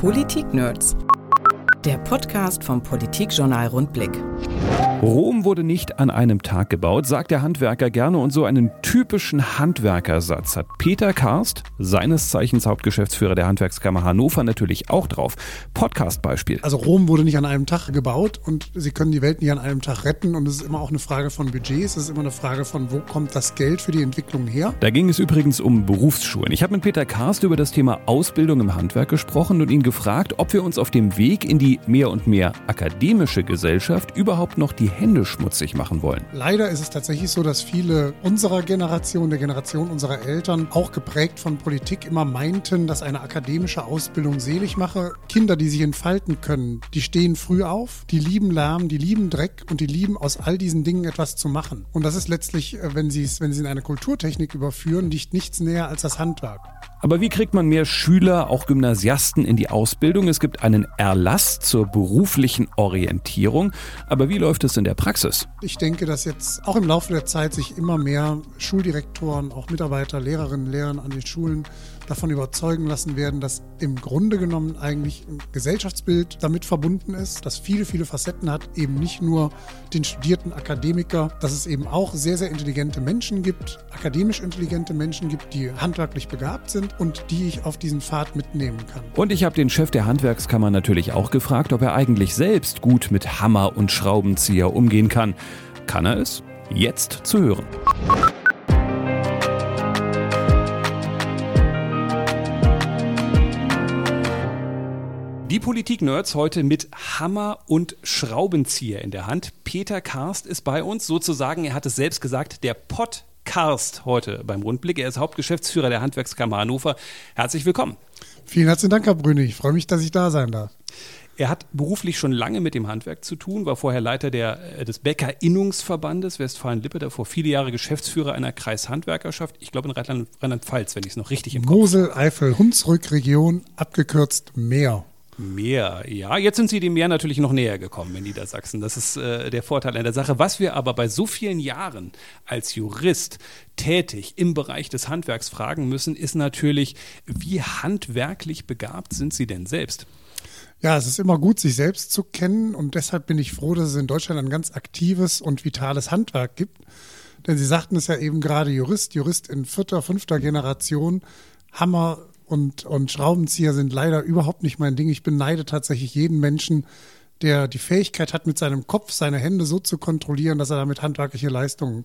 Politik-Nerds. Der Podcast vom Politikjournal Rundblick. Rom wurde nicht an einem Tag gebaut, sagt der Handwerker gerne und so einen typischen Handwerkersatz hat Peter Karst, seines Zeichens Hauptgeschäftsführer der Handwerkskammer Hannover, natürlich auch drauf. Podcast-Beispiel. Also Rom wurde nicht an einem Tag gebaut und sie können die Welt nicht an einem Tag retten und es ist immer auch eine Frage von Budgets, es ist immer eine Frage von, wo kommt das Geld für die Entwicklung her. Da ging es übrigens um Berufsschulen. Ich habe mit Peter Karst über das Thema Ausbildung im Handwerk gesprochen und ihn gefragt, ob wir uns auf dem Weg in die mehr und mehr akademische Gesellschaft überhaupt noch die Hände schmutzig machen wollen. Leider ist es tatsächlich so, dass viele unserer Generation, der Generation unserer Eltern, auch geprägt von Politik, immer meinten, dass eine akademische Ausbildung selig mache. Kinder, die sich entfalten können, die stehen früh auf, die lieben Lärm, die lieben Dreck und die lieben aus all diesen Dingen etwas zu machen. Und das ist letztlich, äh, wenn sie es, wenn sie in eine Kulturtechnik überführen, nicht nichts näher als das Handwerk. Aber wie kriegt man mehr Schüler, auch Gymnasiasten in die Ausbildung? Es gibt einen Erlass zur beruflichen Orientierung. Aber wie läuft es in der Praxis? Ich denke, dass jetzt auch im Laufe der Zeit sich immer mehr Schuldirektoren, auch Mitarbeiter, Lehrerinnen, Lehrer an den Schulen davon überzeugen lassen werden, dass im Grunde genommen eigentlich ein Gesellschaftsbild damit verbunden ist, das viele, viele Facetten hat, eben nicht nur den studierten Akademiker, dass es eben auch sehr, sehr intelligente Menschen gibt, akademisch intelligente Menschen gibt, die handwerklich begabt sind und die ich auf diesen Pfad mitnehmen kann. Und ich habe den Chef der Handwerkskammer natürlich auch gefragt, ob er eigentlich selbst gut mit Hammer und Schraubenzieher umgehen kann. Kann er es? Jetzt zu hören. Die Politik-Nerds heute mit Hammer und Schraubenzieher in der Hand. Peter Karst ist bei uns, sozusagen, er hat es selbst gesagt, der Podcast heute beim Rundblick. Er ist Hauptgeschäftsführer der Handwerkskammer Hannover. Herzlich willkommen. Vielen herzlichen Dank, Herr Brünig. Ich freue mich, dass ich da sein darf. Er hat beruflich schon lange mit dem Handwerk zu tun, war vorher Leiter der, äh, des Bäckerinnungsverbandes Westfalen-Lippe, davor viele Jahre Geschäftsführer einer Kreishandwerkerschaft, ich glaube in Rheinland-Pfalz, wenn ich es noch richtig im Kopf habe. Mosel, Eifel, Hunsrück-Region, abgekürzt Meer. Meer, ja. Jetzt sind Sie dem Meer natürlich noch näher gekommen in Niedersachsen. Das ist äh, der Vorteil an der Sache. Was wir aber bei so vielen Jahren als Jurist tätig im Bereich des Handwerks fragen müssen, ist natürlich, wie handwerklich begabt sind Sie denn selbst? Ja, es ist immer gut, sich selbst zu kennen und deshalb bin ich froh, dass es in Deutschland ein ganz aktives und vitales Handwerk gibt. Denn Sie sagten es ja eben gerade, Jurist, Jurist in vierter, fünfter Generation, Hammer, und, und Schraubenzieher sind leider überhaupt nicht mein Ding. Ich beneide tatsächlich jeden Menschen, der die Fähigkeit hat, mit seinem Kopf seine Hände so zu kontrollieren, dass er damit handwerkliche Leistungen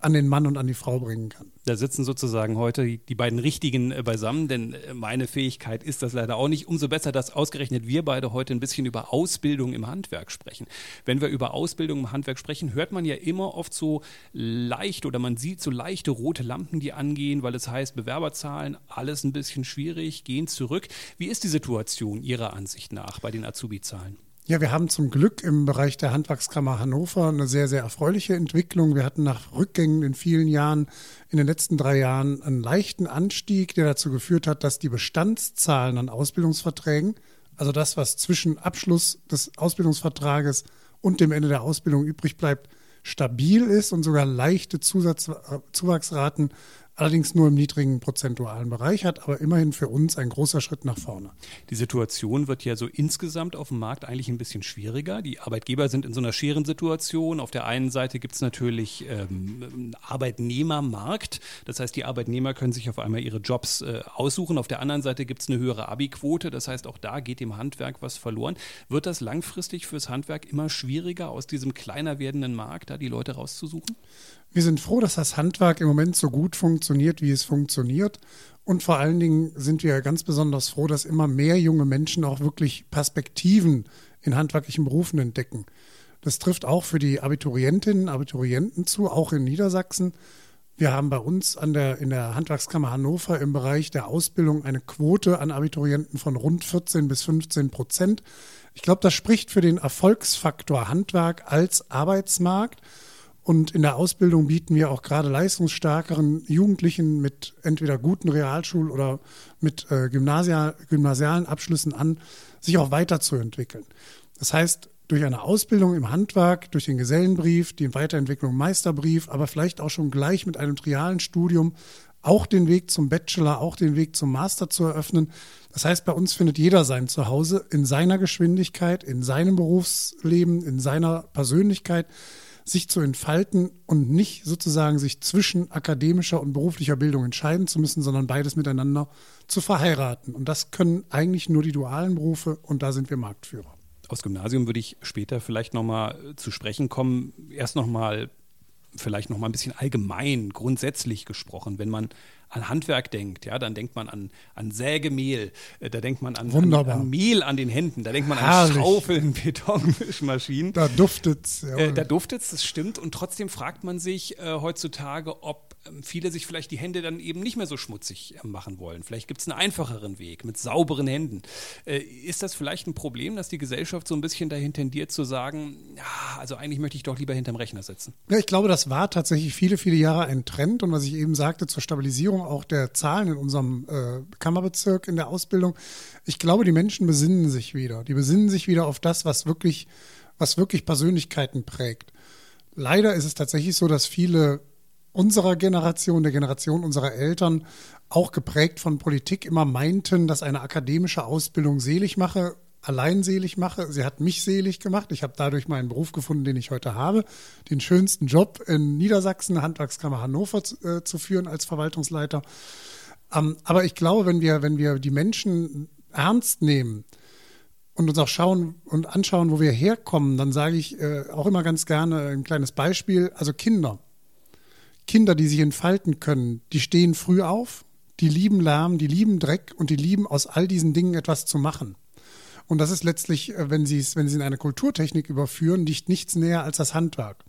an den Mann und an die Frau bringen kann. Da sitzen sozusagen heute die beiden Richtigen äh, beisammen, denn äh, meine Fähigkeit ist das leider auch nicht. Umso besser, dass ausgerechnet wir beide heute ein bisschen über Ausbildung im Handwerk sprechen. Wenn wir über Ausbildung im Handwerk sprechen, hört man ja immer oft so leicht oder man sieht so leichte rote Lampen, die angehen, weil es heißt, Bewerberzahlen, alles ein bisschen schwierig, gehen zurück. Wie ist die Situation Ihrer Ansicht nach bei den Azubi-Zahlen? Ja, wir haben zum Glück im Bereich der Handwerkskammer Hannover eine sehr, sehr erfreuliche Entwicklung. Wir hatten nach Rückgängen in vielen Jahren, in den letzten drei Jahren, einen leichten Anstieg, der dazu geführt hat, dass die Bestandszahlen an Ausbildungsverträgen, also das, was zwischen Abschluss des Ausbildungsvertrages und dem Ende der Ausbildung übrig bleibt, stabil ist und sogar leichte Zusatz, äh, Zuwachsraten allerdings nur im niedrigen prozentualen Bereich hat, aber immerhin für uns ein großer Schritt nach vorne. Die Situation wird ja so insgesamt auf dem Markt eigentlich ein bisschen schwieriger. Die Arbeitgeber sind in so einer schweren Situation. Auf der einen Seite gibt es natürlich ähm, einen Arbeitnehmermarkt. Das heißt, die Arbeitnehmer können sich auf einmal ihre Jobs äh, aussuchen. Auf der anderen Seite gibt es eine höhere Abi-Quote. Das heißt, auch da geht dem Handwerk was verloren. Wird das langfristig fürs Handwerk immer schwieriger, aus diesem kleiner werdenden Markt da die Leute rauszusuchen? Wir sind froh, dass das Handwerk im Moment so gut funktioniert, wie es funktioniert. Und vor allen Dingen sind wir ganz besonders froh, dass immer mehr junge Menschen auch wirklich Perspektiven in handwerklichen Berufen entdecken. Das trifft auch für die Abiturientinnen, Abiturienten zu, auch in Niedersachsen. Wir haben bei uns an der, in der Handwerkskammer Hannover im Bereich der Ausbildung eine Quote an Abiturienten von rund 14 bis 15 Prozent. Ich glaube, das spricht für den Erfolgsfaktor Handwerk als Arbeitsmarkt. Und in der Ausbildung bieten wir auch gerade leistungsstärkeren Jugendlichen mit entweder guten Realschul- oder mit äh, Gymnasia gymnasialen Abschlüssen an, sich auch weiterzuentwickeln. Das heißt, durch eine Ausbildung im Handwerk, durch den Gesellenbrief, die Weiterentwicklung Meisterbrief, aber vielleicht auch schon gleich mit einem trialen Studium auch den Weg zum Bachelor, auch den Weg zum Master zu eröffnen. Das heißt, bei uns findet jeder sein Zuhause in seiner Geschwindigkeit, in seinem Berufsleben, in seiner Persönlichkeit sich zu entfalten und nicht sozusagen sich zwischen akademischer und beruflicher Bildung entscheiden zu müssen, sondern beides miteinander zu verheiraten. Und das können eigentlich nur die dualen Berufe und da sind wir Marktführer. Aus Gymnasium würde ich später vielleicht nochmal zu sprechen kommen. Erst nochmal, vielleicht nochmal ein bisschen allgemein, grundsätzlich gesprochen, wenn man an Handwerk denkt, ja, dann denkt man an, an Sägemehl, äh, da denkt man an, an, an, Mehl an den Händen, da denkt man Herrlich. an Schaufeln, Betonmischmaschinen. Da duftet's. Ja. Äh, da duftet's, das stimmt. Und trotzdem fragt man sich äh, heutzutage, ob ähm, viele sich vielleicht die Hände dann eben nicht mehr so schmutzig äh, machen wollen. Vielleicht gibt es einen einfacheren Weg mit sauberen Händen. Äh, ist das vielleicht ein Problem, dass die Gesellschaft so ein bisschen dahin tendiert zu sagen, ja, also eigentlich möchte ich doch lieber hinterm Rechner sitzen? Ja, ich glaube, das war tatsächlich viele, viele Jahre ein Trend. Und was ich eben sagte zur Stabilisierung auch der Zahlen in unserem äh, Kammerbezirk in der Ausbildung, ich glaube, die Menschen besinnen sich wieder. Die besinnen sich wieder auf das, was wirklich, was wirklich Persönlichkeiten prägt. Leider ist es tatsächlich so, dass viele unserer Generation, der Generation unserer Eltern, auch geprägt von Politik, immer meinten, dass eine akademische Ausbildung selig mache, allein selig mache. Sie hat mich selig gemacht. Ich habe dadurch meinen Beruf gefunden, den ich heute habe, den schönsten Job in Niedersachsen, Handwerkskammer Hannover äh, zu führen als Verwaltungsleiter. Ähm, aber ich glaube, wenn wir, wenn wir die Menschen ernst nehmen, und uns auch schauen und anschauen, wo wir herkommen, dann sage ich äh, auch immer ganz gerne ein kleines Beispiel. Also Kinder. Kinder, die sich entfalten können, die stehen früh auf, die lieben Lärm, die lieben Dreck und die lieben aus all diesen Dingen etwas zu machen. Und das ist letztlich, äh, wenn Sie es, wenn Sie in eine Kulturtechnik überführen, nicht nichts näher als das Handwerk.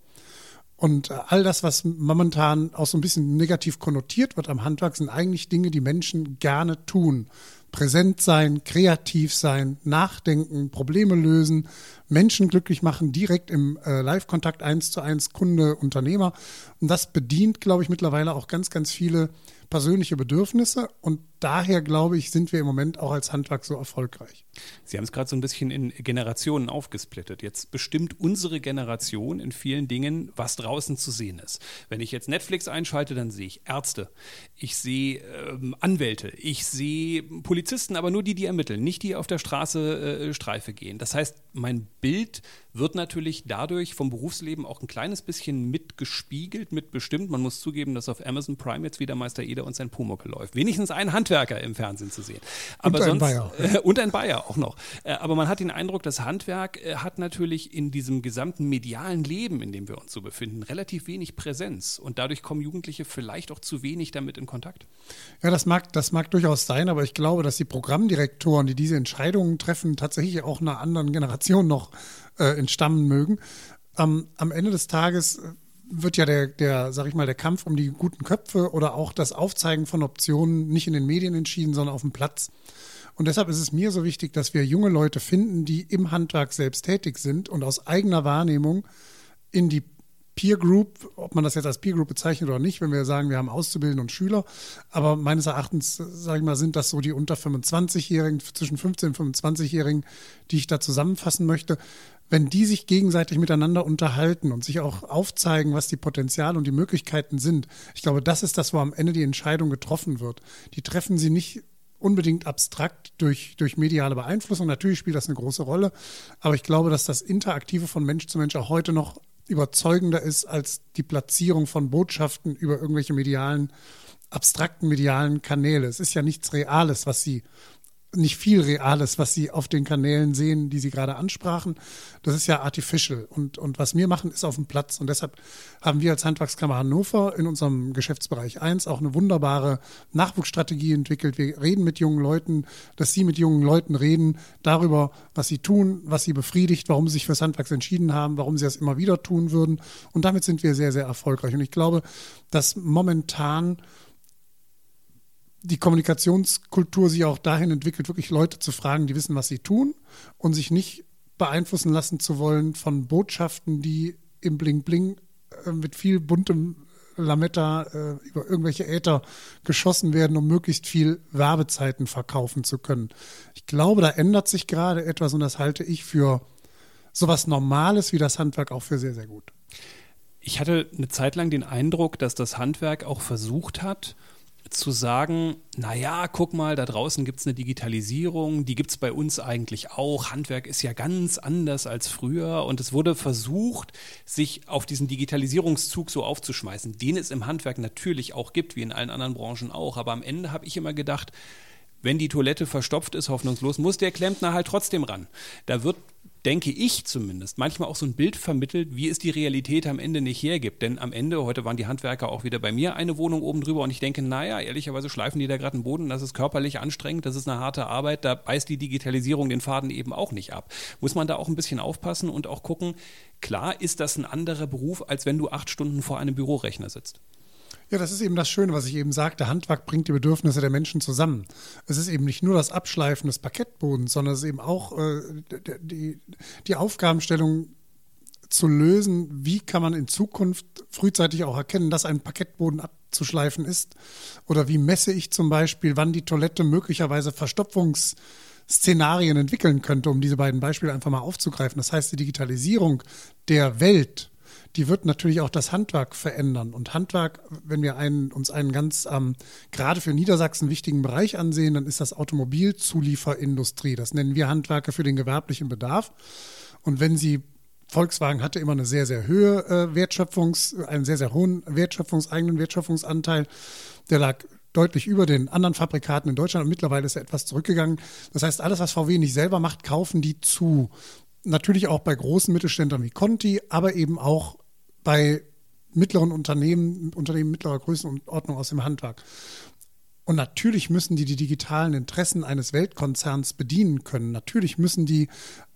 Und äh, all das, was momentan auch so ein bisschen negativ konnotiert wird am Handwerk, sind eigentlich Dinge, die Menschen gerne tun. Präsent sein, kreativ sein, nachdenken, Probleme lösen, Menschen glücklich machen, direkt im äh, Live-Kontakt eins zu eins Kunde, Unternehmer. Und das bedient, glaube ich, mittlerweile auch ganz, ganz viele persönliche Bedürfnisse. Und daher, glaube ich, sind wir im Moment auch als Handwerk so erfolgreich. Sie haben es gerade so ein bisschen in Generationen aufgesplittet. Jetzt bestimmt unsere Generation in vielen Dingen, was draußen zu sehen ist. Wenn ich jetzt Netflix einschalte, dann sehe ich Ärzte, ich sehe ähm, Anwälte, ich sehe Polizisten, aber nur die, die ermitteln, nicht die auf der Straße äh, Streife gehen. Das heißt, mein Bild wird natürlich dadurch vom Berufsleben auch ein kleines bisschen mitgespiegelt, mitbestimmt. Man muss zugeben, dass auf Amazon Prime jetzt wieder Meister Eder und sein Pumuckl läuft. Wenigstens ein Handwerker im Fernsehen zu sehen. Aber und ein sonst, Bayer. Äh, und ein Bayer auch noch. Äh, aber man hat den Eindruck, das Handwerk äh, hat natürlich in diesem gesamten medialen Leben, in dem wir uns so befinden, relativ wenig Präsenz. Und dadurch kommen Jugendliche vielleicht auch zu wenig damit in Kontakt. Ja, das mag, das mag durchaus sein, aber ich glaube, dass die Programmdirektoren, die diese Entscheidungen treffen, tatsächlich auch einer anderen Generation noch äh, entstammen mögen. Ähm, am Ende des Tages äh, wird ja der, der, sag ich mal, der Kampf um die guten Köpfe oder auch das Aufzeigen von Optionen nicht in den Medien entschieden, sondern auf dem Platz. Und deshalb ist es mir so wichtig, dass wir junge Leute finden, die im Handwerk selbst tätig sind und aus eigener Wahrnehmung in die Peer Group, ob man das jetzt als Peer Group bezeichnet oder nicht, wenn wir sagen, wir haben Auszubildende und Schüler. Aber meines Erachtens, sage ich mal, sind das so die unter 25-Jährigen, zwischen 15 und 25-Jährigen, die ich da zusammenfassen möchte. Wenn die sich gegenseitig miteinander unterhalten und sich auch aufzeigen, was die Potenziale und die Möglichkeiten sind, ich glaube, das ist das, wo am Ende die Entscheidung getroffen wird. Die treffen sie nicht unbedingt abstrakt durch, durch mediale Beeinflussung. Natürlich spielt das eine große Rolle, aber ich glaube, dass das Interaktive von Mensch zu Mensch auch heute noch überzeugender ist als die Platzierung von Botschaften über irgendwelche medialen, abstrakten medialen Kanäle. Es ist ja nichts Reales, was sie nicht viel Reales, was Sie auf den Kanälen sehen, die Sie gerade ansprachen. Das ist ja artificial. Und, und was wir machen, ist auf dem Platz. Und deshalb haben wir als Handwerkskammer Hannover in unserem Geschäftsbereich 1 auch eine wunderbare Nachwuchsstrategie entwickelt. Wir reden mit jungen Leuten, dass Sie mit jungen Leuten reden darüber, was sie tun, was sie befriedigt, warum sie sich fürs Handwerks entschieden haben, warum sie das immer wieder tun würden. Und damit sind wir sehr, sehr erfolgreich. Und ich glaube, dass momentan die Kommunikationskultur sich auch dahin entwickelt, wirklich Leute zu fragen, die wissen, was sie tun und sich nicht beeinflussen lassen zu wollen von Botschaften, die im Bling-Bling äh, mit viel buntem Lametta äh, über irgendwelche Äther geschossen werden, um möglichst viel Werbezeiten verkaufen zu können. Ich glaube, da ändert sich gerade etwas und das halte ich für sowas Normales wie das Handwerk auch für sehr, sehr gut. Ich hatte eine Zeit lang den Eindruck, dass das Handwerk auch versucht hat, zu sagen, naja, guck mal, da draußen gibt es eine Digitalisierung, die gibt es bei uns eigentlich auch. Handwerk ist ja ganz anders als früher und es wurde versucht, sich auf diesen Digitalisierungszug so aufzuschmeißen, den es im Handwerk natürlich auch gibt, wie in allen anderen Branchen auch. Aber am Ende habe ich immer gedacht, wenn die Toilette verstopft ist, hoffnungslos, muss der Klempner halt trotzdem ran. Da wird denke ich zumindest, manchmal auch so ein Bild vermittelt, wie es die Realität am Ende nicht hergibt. Denn am Ende, heute waren die Handwerker auch wieder bei mir eine Wohnung oben drüber und ich denke, naja, ehrlicherweise schleifen die da gerade den Boden, das ist körperlich anstrengend, das ist eine harte Arbeit, da beißt die Digitalisierung den Faden eben auch nicht ab. Muss man da auch ein bisschen aufpassen und auch gucken, klar ist das ein anderer Beruf, als wenn du acht Stunden vor einem Bürorechner sitzt. Ja, das ist eben das Schöne, was ich eben sagte. Handwerk bringt die Bedürfnisse der Menschen zusammen. Es ist eben nicht nur das Abschleifen des Parkettbodens, sondern es ist eben auch äh, die, die Aufgabenstellung zu lösen, wie kann man in Zukunft frühzeitig auch erkennen, dass ein Parkettboden abzuschleifen ist? Oder wie messe ich zum Beispiel, wann die Toilette möglicherweise Verstopfungsszenarien entwickeln könnte, um diese beiden Beispiele einfach mal aufzugreifen. Das heißt, die Digitalisierung der Welt die wird natürlich auch das Handwerk verändern. Und Handwerk, wenn wir einen, uns einen ganz ähm, gerade für Niedersachsen wichtigen Bereich ansehen, dann ist das Automobilzulieferindustrie. Das nennen wir Handwerker für den gewerblichen Bedarf. Und wenn Sie Volkswagen hatte immer eine sehr, sehr hohe äh, Wertschöpfungs, einen sehr, sehr hohen Wertschöpfungs, eigenen Wertschöpfungsanteil. Der lag deutlich über den anderen Fabrikaten in Deutschland und mittlerweile ist er etwas zurückgegangen. Das heißt, alles, was VW nicht selber macht, kaufen die zu. Natürlich auch bei großen Mittelständlern wie Conti, aber eben auch bei mittleren Unternehmen, Unternehmen mittlerer Größenordnung aus dem Handwerk. Und natürlich müssen die die digitalen Interessen eines Weltkonzerns bedienen können. Natürlich müssen die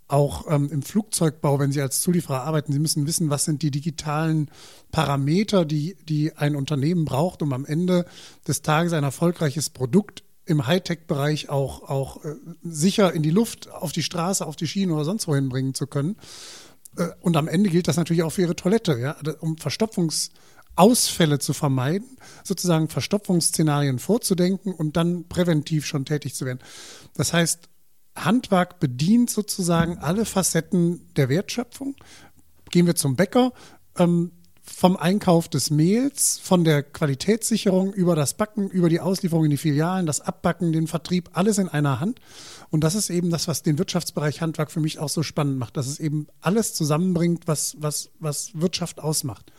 auch ähm, im Flugzeugbau, wenn sie als Zulieferer arbeiten, sie müssen wissen, was sind die digitalen Parameter, die, die ein Unternehmen braucht, um am Ende des Tages ein erfolgreiches Produkt im Hightech-Bereich auch, auch äh, sicher in die Luft, auf die Straße, auf die Schiene oder sonst wohin bringen zu können. Äh, und am Ende gilt das natürlich auch für ihre Toilette, ja, um Verstopfungsausfälle zu vermeiden, sozusagen Verstopfungsszenarien vorzudenken und dann präventiv schon tätig zu werden. Das heißt, Handwerk bedient sozusagen alle Facetten der Wertschöpfung. Gehen wir zum Bäcker. Ähm, vom Einkauf des Mehls, von der Qualitätssicherung über das Backen, über die Auslieferung in die Filialen, das Abbacken, den Vertrieb, alles in einer Hand. Und das ist eben das, was den Wirtschaftsbereich Handwerk für mich auch so spannend macht, dass es eben alles zusammenbringt, was, was, was Wirtschaft ausmacht.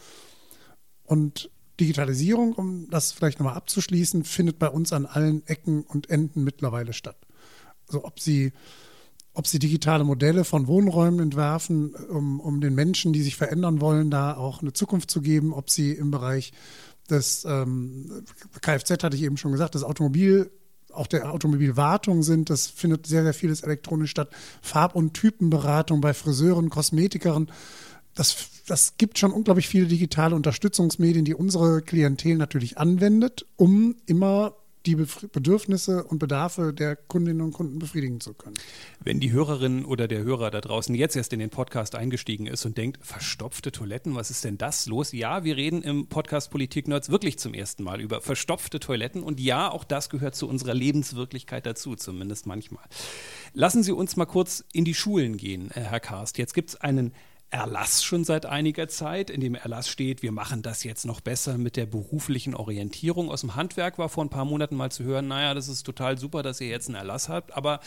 Und Digitalisierung, um das vielleicht nochmal abzuschließen, findet bei uns an allen Ecken und Enden mittlerweile statt. Also ob sie ob sie digitale Modelle von Wohnräumen entwerfen, um, um den Menschen, die sich verändern wollen, da auch eine Zukunft zu geben, ob sie im Bereich des ähm, Kfz, hatte ich eben schon gesagt, das Automobil, auch der Automobilwartung sind, das findet sehr, sehr vieles elektronisch statt. Farb- und Typenberatung bei Friseuren, Kosmetikern. Das, das gibt schon unglaublich viele digitale Unterstützungsmedien, die unsere Klientel natürlich anwendet, um immer die Bedürfnisse und Bedarfe der Kundinnen und Kunden befriedigen zu können. Wenn die Hörerin oder der Hörer da draußen jetzt erst in den Podcast eingestiegen ist und denkt, verstopfte Toiletten, was ist denn das los? Ja, wir reden im Podcast Politik Nerds wirklich zum ersten Mal über verstopfte Toiletten und ja, auch das gehört zu unserer Lebenswirklichkeit dazu, zumindest manchmal. Lassen Sie uns mal kurz in die Schulen gehen, äh, Herr Karst. Jetzt gibt es einen Erlass schon seit einiger Zeit, in dem Erlass steht, wir machen das jetzt noch besser mit der beruflichen Orientierung. Aus dem Handwerk war vor ein paar Monaten mal zu hören, naja, das ist total super, dass ihr jetzt einen Erlass habt, aber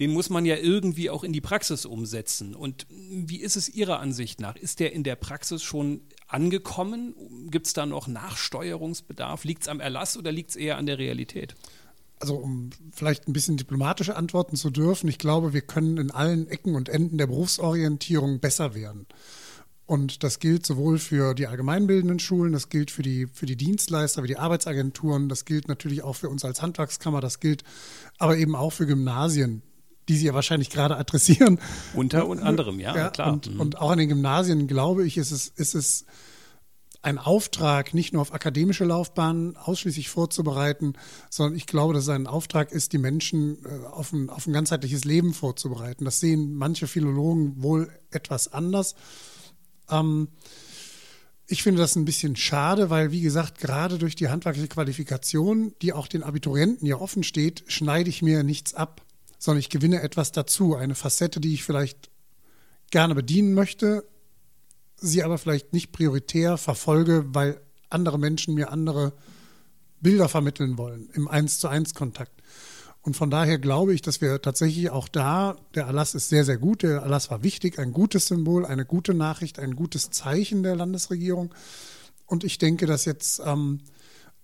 den muss man ja irgendwie auch in die Praxis umsetzen. Und wie ist es Ihrer Ansicht nach? Ist der in der Praxis schon angekommen? Gibt es da noch Nachsteuerungsbedarf? Liegt es am Erlass oder liegt es eher an der Realität? Also um vielleicht ein bisschen diplomatische antworten zu dürfen, ich glaube, wir können in allen Ecken und Enden der Berufsorientierung besser werden. Und das gilt sowohl für die allgemeinbildenden Schulen, das gilt für die, für die Dienstleister, wie die Arbeitsagenturen, das gilt natürlich auch für uns als Handwerkskammer, das gilt aber eben auch für Gymnasien, die Sie ja wahrscheinlich gerade adressieren. Unter und anderem, ja, ja klar. Und, mhm. und, auch an den Gymnasien, glaube ich, ist es, ist es ein Auftrag, nicht nur auf akademische Laufbahnen ausschließlich vorzubereiten, sondern ich glaube, dass es ein Auftrag ist, die Menschen äh, auf ein, auf ein ganzheitliches Leben vorzubereiten. Das sehen manche Philologen wohl etwas anders. Ähm, ich finde das ein bisschen schade, weil, wie gesagt, gerade durch die handwerkliche Qualifikation, die auch den Abiturienten ja offen steht, schneide ich mir nichts ab, sondern ich gewinne etwas dazu, eine Facette, die ich vielleicht gerne bedienen möchte, sie aber vielleicht nicht prioritär verfolge, weil andere Menschen mir andere Bilder vermitteln wollen im Eins zu eins Kontakt. Und von daher glaube ich, dass wir tatsächlich auch da, der Erlass ist sehr, sehr gut. Der Erlass war wichtig, ein gutes Symbol, eine gute Nachricht, ein gutes Zeichen der Landesregierung. Und ich denke, dass jetzt ähm,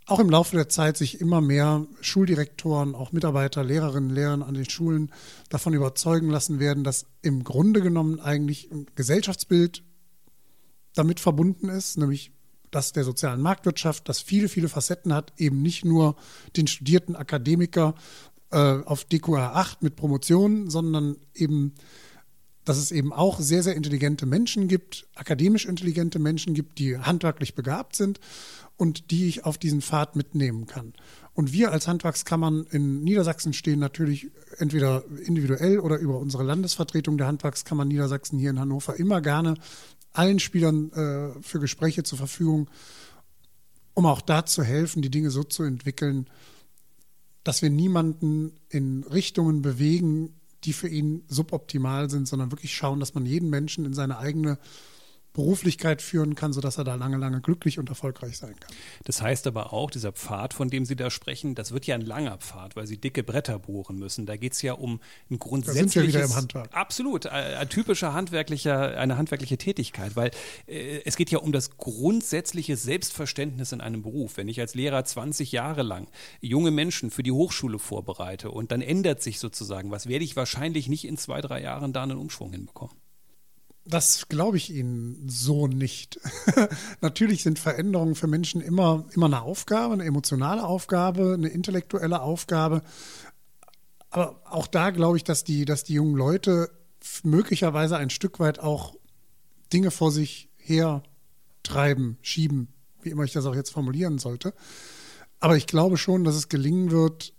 auch im Laufe der Zeit sich immer mehr Schuldirektoren, auch Mitarbeiter, Lehrerinnen, Lehrer an den Schulen davon überzeugen lassen werden, dass im Grunde genommen eigentlich ein Gesellschaftsbild damit verbunden ist, nämlich das der sozialen Marktwirtschaft, das viele, viele Facetten hat, eben nicht nur den studierten Akademiker äh, auf DQA 8 mit Promotion, sondern eben, dass es eben auch sehr, sehr intelligente Menschen gibt, akademisch intelligente Menschen gibt, die handwerklich begabt sind und die ich auf diesen Pfad mitnehmen kann. Und wir als Handwerkskammern in Niedersachsen stehen natürlich entweder individuell oder über unsere Landesvertretung der Handwerkskammern Niedersachsen hier in Hannover immer gerne allen Spielern äh, für Gespräche zur Verfügung, um auch da zu helfen, die Dinge so zu entwickeln, dass wir niemanden in Richtungen bewegen, die für ihn suboptimal sind, sondern wirklich schauen, dass man jeden Menschen in seine eigene Beruflichkeit führen kann, sodass er da lange, lange glücklich und erfolgreich sein kann. Das heißt aber auch, dieser Pfad, von dem Sie da sprechen, das wird ja ein langer Pfad, weil Sie dicke Bretter bohren müssen. Da geht es ja um ein grundsätzliches... Da sind wir wieder im Handwerk. Absolut, ein, ein typischer handwerklicher, eine handwerkliche Tätigkeit, weil äh, es geht ja um das grundsätzliche Selbstverständnis in einem Beruf. Wenn ich als Lehrer 20 Jahre lang junge Menschen für die Hochschule vorbereite und dann ändert sich sozusagen was, werde ich wahrscheinlich nicht in zwei, drei Jahren da einen Umschwung hinbekommen. Das glaube ich Ihnen so nicht. Natürlich sind Veränderungen für Menschen immer, immer eine Aufgabe, eine emotionale Aufgabe, eine intellektuelle Aufgabe. Aber auch da glaube ich, dass die, dass die jungen Leute möglicherweise ein Stück weit auch Dinge vor sich her treiben, schieben, wie immer ich das auch jetzt formulieren sollte. Aber ich glaube schon, dass es gelingen wird,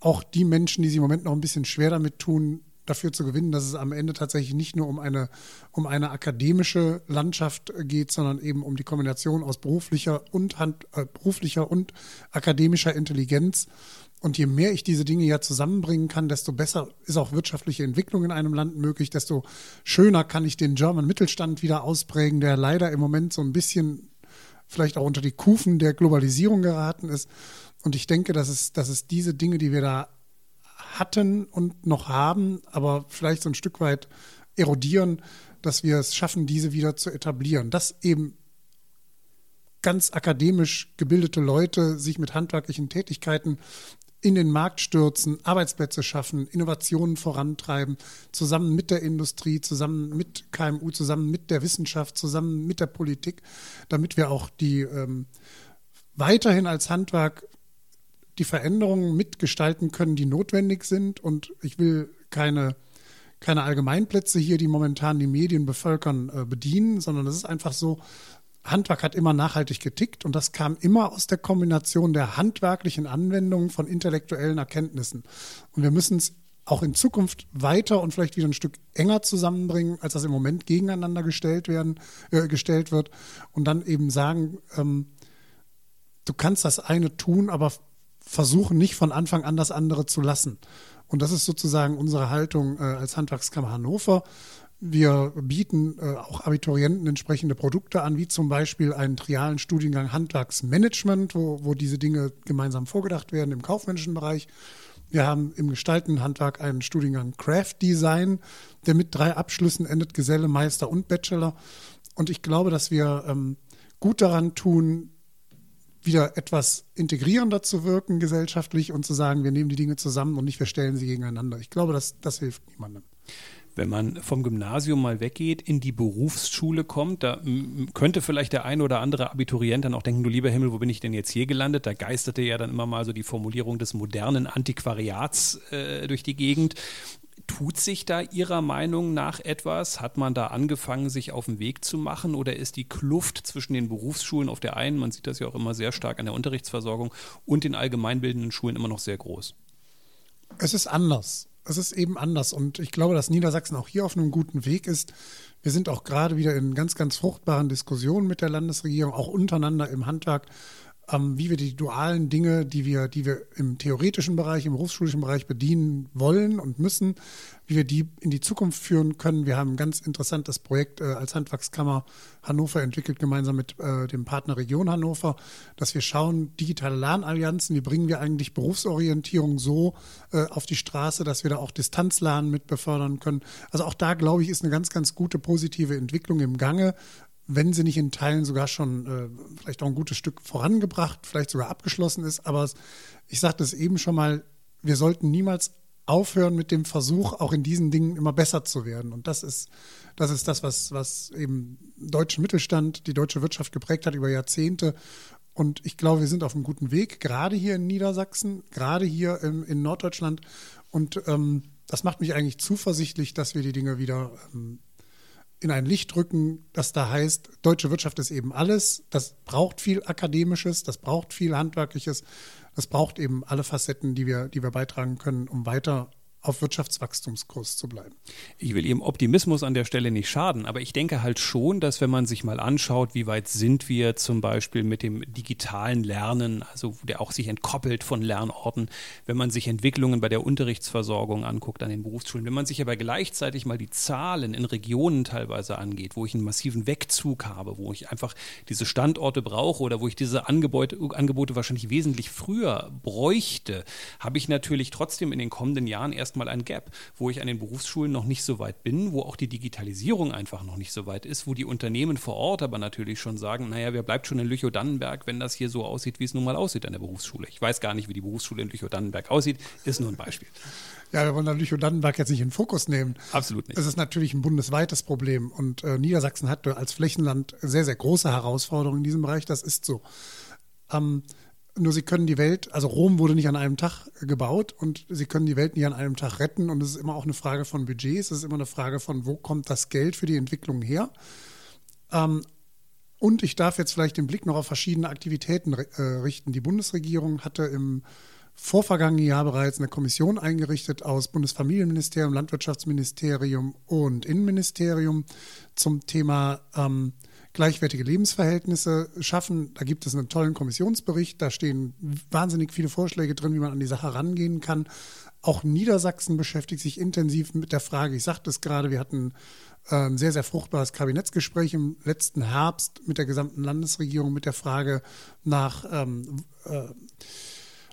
auch die Menschen, die sich im Moment noch ein bisschen schwer damit tun, dafür zu gewinnen, dass es am Ende tatsächlich nicht nur um eine, um eine akademische Landschaft geht, sondern eben um die Kombination aus beruflicher und, Hand, äh, beruflicher und akademischer Intelligenz. Und je mehr ich diese Dinge ja zusammenbringen kann, desto besser ist auch wirtschaftliche Entwicklung in einem Land möglich, desto schöner kann ich den German Mittelstand wieder ausprägen, der leider im Moment so ein bisschen vielleicht auch unter die Kufen der Globalisierung geraten ist. Und ich denke, dass es, dass es diese Dinge, die wir da hatten und noch haben, aber vielleicht so ein Stück weit erodieren, dass wir es schaffen, diese wieder zu etablieren. Dass eben ganz akademisch gebildete Leute sich mit handwerklichen Tätigkeiten in den Markt stürzen, Arbeitsplätze schaffen, Innovationen vorantreiben, zusammen mit der Industrie, zusammen mit KMU, zusammen mit der Wissenschaft, zusammen mit der Politik, damit wir auch die ähm, weiterhin als Handwerk die Veränderungen mitgestalten können, die notwendig sind. Und ich will keine, keine Allgemeinplätze hier, die momentan die Medien bevölkern, äh, bedienen, sondern es ist einfach so, Handwerk hat immer nachhaltig getickt und das kam immer aus der Kombination der handwerklichen Anwendungen von intellektuellen Erkenntnissen. Und wir müssen es auch in Zukunft weiter und vielleicht wieder ein Stück enger zusammenbringen, als das im Moment gegeneinander gestellt werden, äh, gestellt wird. Und dann eben sagen, ähm, du kannst das eine tun, aber versuchen nicht von Anfang an das andere zu lassen. Und das ist sozusagen unsere Haltung äh, als Handwerkskammer Hannover. Wir bieten äh, auch Abiturienten entsprechende Produkte an, wie zum Beispiel einen trialen Studiengang Handwerksmanagement, wo, wo diese Dinge gemeinsam vorgedacht werden im kaufmännischen Bereich. Wir haben im Gestaltenhandwerk einen Studiengang Craft Design, der mit drei Abschlüssen endet, Geselle, Meister und Bachelor. Und ich glaube, dass wir ähm, gut daran tun, wieder etwas integrierender zu wirken gesellschaftlich und zu sagen, wir nehmen die Dinge zusammen und nicht wir stellen sie gegeneinander. Ich glaube, das, das hilft niemandem. Wenn man vom Gymnasium mal weggeht, in die Berufsschule kommt, da könnte vielleicht der ein oder andere Abiturient dann auch denken, du lieber Himmel, wo bin ich denn jetzt hier gelandet? Da geisterte ja dann immer mal so die Formulierung des modernen Antiquariats äh, durch die Gegend. Tut sich da Ihrer Meinung nach etwas? Hat man da angefangen, sich auf den Weg zu machen? Oder ist die Kluft zwischen den Berufsschulen auf der einen, man sieht das ja auch immer sehr stark an der Unterrichtsversorgung, und den allgemeinbildenden Schulen immer noch sehr groß? Es ist anders. Es ist eben anders. Und ich glaube, dass Niedersachsen auch hier auf einem guten Weg ist. Wir sind auch gerade wieder in ganz, ganz fruchtbaren Diskussionen mit der Landesregierung, auch untereinander im Handwerk ähm, wie wir die dualen Dinge, die wir, die wir im theoretischen Bereich, im berufsschulischen Bereich bedienen wollen und müssen, wie wir die in die Zukunft führen können. Wir haben ein ganz interessantes Projekt äh, als Handwerkskammer Hannover entwickelt, gemeinsam mit äh, dem Partner Region Hannover, dass wir schauen, digitale Lernallianzen, wie bringen wir eigentlich Berufsorientierung so äh, auf die Straße, dass wir da auch Distanzlernen mit befördern können. Also auch da, glaube ich, ist eine ganz, ganz gute positive Entwicklung im Gange wenn sie nicht in Teilen sogar schon äh, vielleicht auch ein gutes Stück vorangebracht, vielleicht sogar abgeschlossen ist. Aber ich sagte es eben schon mal, wir sollten niemals aufhören mit dem Versuch, auch in diesen Dingen immer besser zu werden. Und das ist das, ist das was, was eben deutschen Mittelstand, die deutsche Wirtschaft geprägt hat über Jahrzehnte. Und ich glaube, wir sind auf einem guten Weg, gerade hier in Niedersachsen, gerade hier im, in Norddeutschland. Und ähm, das macht mich eigentlich zuversichtlich, dass wir die Dinge wieder ähm, in ein Licht rücken, das da heißt, deutsche Wirtschaft ist eben alles. Das braucht viel Akademisches, das braucht viel Handwerkliches, das braucht eben alle Facetten, die wir, die wir beitragen können, um weiter auf Wirtschaftswachstumskurs zu bleiben. Ich will Ihrem Optimismus an der Stelle nicht schaden, aber ich denke halt schon, dass wenn man sich mal anschaut, wie weit sind wir zum Beispiel mit dem digitalen Lernen, also der auch sich entkoppelt von Lernorten, wenn man sich Entwicklungen bei der Unterrichtsversorgung anguckt an den Berufsschulen, wenn man sich aber gleichzeitig mal die Zahlen in Regionen teilweise angeht, wo ich einen massiven Wegzug habe, wo ich einfach diese Standorte brauche oder wo ich diese Angebote, Angebote wahrscheinlich wesentlich früher bräuchte, habe ich natürlich trotzdem in den kommenden Jahren erst erstmal ein Gap, wo ich an den Berufsschulen noch nicht so weit bin, wo auch die Digitalisierung einfach noch nicht so weit ist, wo die Unternehmen vor Ort aber natürlich schon sagen, naja, wer bleibt schon in Lüchow-Dannenberg, wenn das hier so aussieht, wie es nun mal aussieht an der Berufsschule. Ich weiß gar nicht, wie die Berufsschule in Lüchow-Dannenberg aussieht, ist nur ein Beispiel. Ja, wir wollen da Lüchow-Dannenberg jetzt nicht in den Fokus nehmen. Absolut nicht. Es ist natürlich ein bundesweites Problem und äh, Niedersachsen hat als Flächenland sehr, sehr große Herausforderungen in diesem Bereich. Das ist so. Ähm, nur sie können die Welt, also Rom wurde nicht an einem Tag gebaut und sie können die Welt nicht an einem Tag retten. Und es ist immer auch eine Frage von Budgets, es ist immer eine Frage von, wo kommt das Geld für die Entwicklung her. Ähm, und ich darf jetzt vielleicht den Blick noch auf verschiedene Aktivitäten äh, richten. Die Bundesregierung hatte im vorvergangenen Jahr bereits eine Kommission eingerichtet aus Bundesfamilienministerium, Landwirtschaftsministerium und Innenministerium zum Thema ähm, gleichwertige Lebensverhältnisse schaffen. Da gibt es einen tollen Kommissionsbericht, da stehen wahnsinnig viele Vorschläge drin, wie man an die Sache rangehen kann. Auch Niedersachsen beschäftigt sich intensiv mit der Frage, ich sagte es gerade, wir hatten ein ähm, sehr, sehr fruchtbares Kabinettsgespräch im letzten Herbst mit der gesamten Landesregierung mit der Frage nach ähm, äh,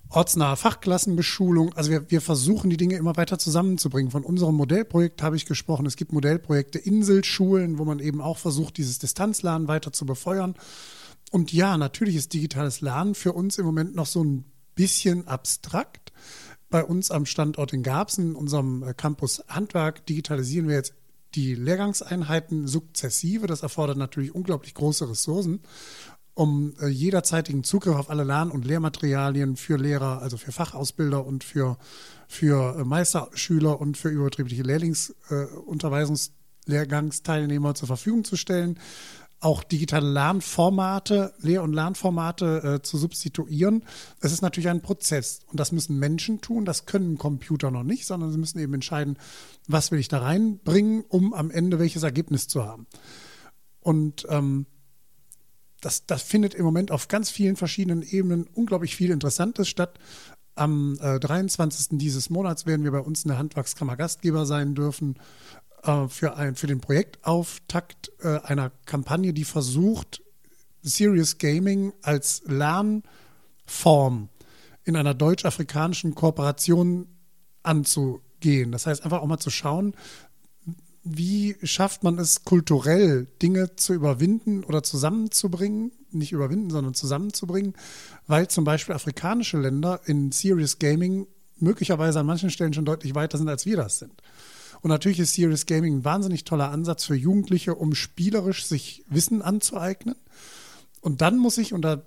ortsnahe Fachklassenbeschulung. Also wir, wir versuchen die Dinge immer weiter zusammenzubringen. Von unserem Modellprojekt habe ich gesprochen. Es gibt Modellprojekte Inselschulen, wo man eben auch versucht, dieses Distanzlernen weiter zu befeuern. Und ja, natürlich ist digitales Lernen für uns im Moment noch so ein bisschen abstrakt. Bei uns am Standort in Garbsen, in unserem äh, Campus Handwerk, digitalisieren wir jetzt die Lehrgangseinheiten sukzessive. Das erfordert natürlich unglaublich große Ressourcen um äh, jederzeitigen Zugriff auf alle Lern- und Lehrmaterialien für Lehrer, also für Fachausbilder und für, für äh, Meisterschüler und für überbetriebliche Lehrlingsunterweisungslehrgangsteilnehmer äh, zur Verfügung zu stellen. Auch digitale Lernformate, Lehr- und Lernformate äh, zu substituieren. Das ist natürlich ein Prozess und das müssen Menschen tun. Das können Computer noch nicht, sondern sie müssen eben entscheiden, was will ich da reinbringen, um am Ende welches Ergebnis zu haben. Und ähm, das, das findet im Moment auf ganz vielen verschiedenen Ebenen unglaublich viel Interessantes statt. Am äh, 23. dieses Monats werden wir bei uns in der Handwerkskammer Gastgeber sein dürfen äh, für, ein, für den Projektauftakt äh, einer Kampagne, die versucht, Serious Gaming als Lernform in einer deutsch-afrikanischen Kooperation anzugehen. Das heißt, einfach auch mal zu schauen, wie schafft man es kulturell, Dinge zu überwinden oder zusammenzubringen? Nicht überwinden, sondern zusammenzubringen, weil zum Beispiel afrikanische Länder in Serious Gaming möglicherweise an manchen Stellen schon deutlich weiter sind, als wir das sind. Und natürlich ist Serious Gaming ein wahnsinnig toller Ansatz für Jugendliche, um spielerisch sich Wissen anzueignen. Und dann muss ich, und da,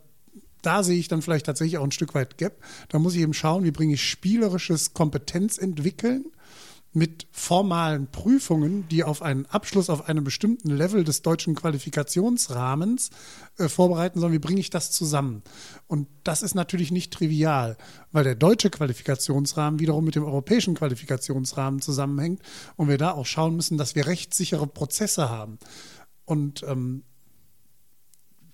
da sehe ich dann vielleicht tatsächlich auch ein Stück weit Gap, da muss ich eben schauen, wie bringe ich spielerisches Kompetenz entwickeln mit formalen Prüfungen, die auf einen Abschluss auf einem bestimmten Level des deutschen Qualifikationsrahmens äh, vorbereiten sollen. Wie bringe ich das zusammen? Und das ist natürlich nicht trivial, weil der deutsche Qualifikationsrahmen wiederum mit dem europäischen Qualifikationsrahmen zusammenhängt und wir da auch schauen müssen, dass wir rechtssichere Prozesse haben. Und ähm,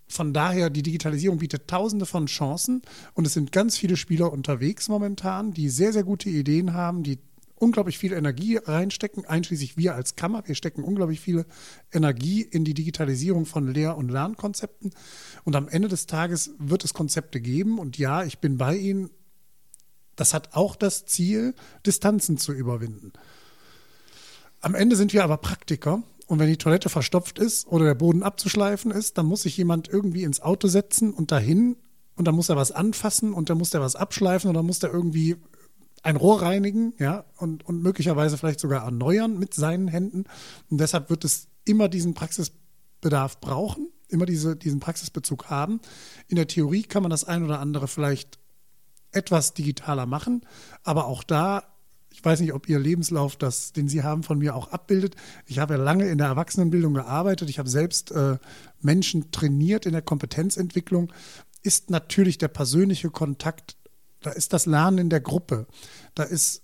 von daher, die Digitalisierung bietet tausende von Chancen und es sind ganz viele Spieler unterwegs momentan, die sehr, sehr gute Ideen haben, die unglaublich viel Energie reinstecken, einschließlich wir als Kammer. Wir stecken unglaublich viel Energie in die Digitalisierung von Lehr- und Lernkonzepten. Und am Ende des Tages wird es Konzepte geben. Und ja, ich bin bei Ihnen. Das hat auch das Ziel, Distanzen zu überwinden. Am Ende sind wir aber Praktiker. Und wenn die Toilette verstopft ist oder der Boden abzuschleifen ist, dann muss sich jemand irgendwie ins Auto setzen und dahin und dann muss er was anfassen und dann muss er was abschleifen und dann muss er irgendwie ein Rohr reinigen, ja, und, und möglicherweise vielleicht sogar erneuern mit seinen Händen. Und deshalb wird es immer diesen Praxisbedarf brauchen, immer diese, diesen Praxisbezug haben. In der Theorie kann man das ein oder andere vielleicht etwas digitaler machen, aber auch da ich weiß nicht, ob Ihr Lebenslauf, das, den Sie haben, von mir auch abbildet. Ich habe ja lange in der Erwachsenenbildung gearbeitet. Ich habe selbst äh, Menschen trainiert in der Kompetenzentwicklung. Ist natürlich der persönliche Kontakt da ist das Lernen in der Gruppe. Da ist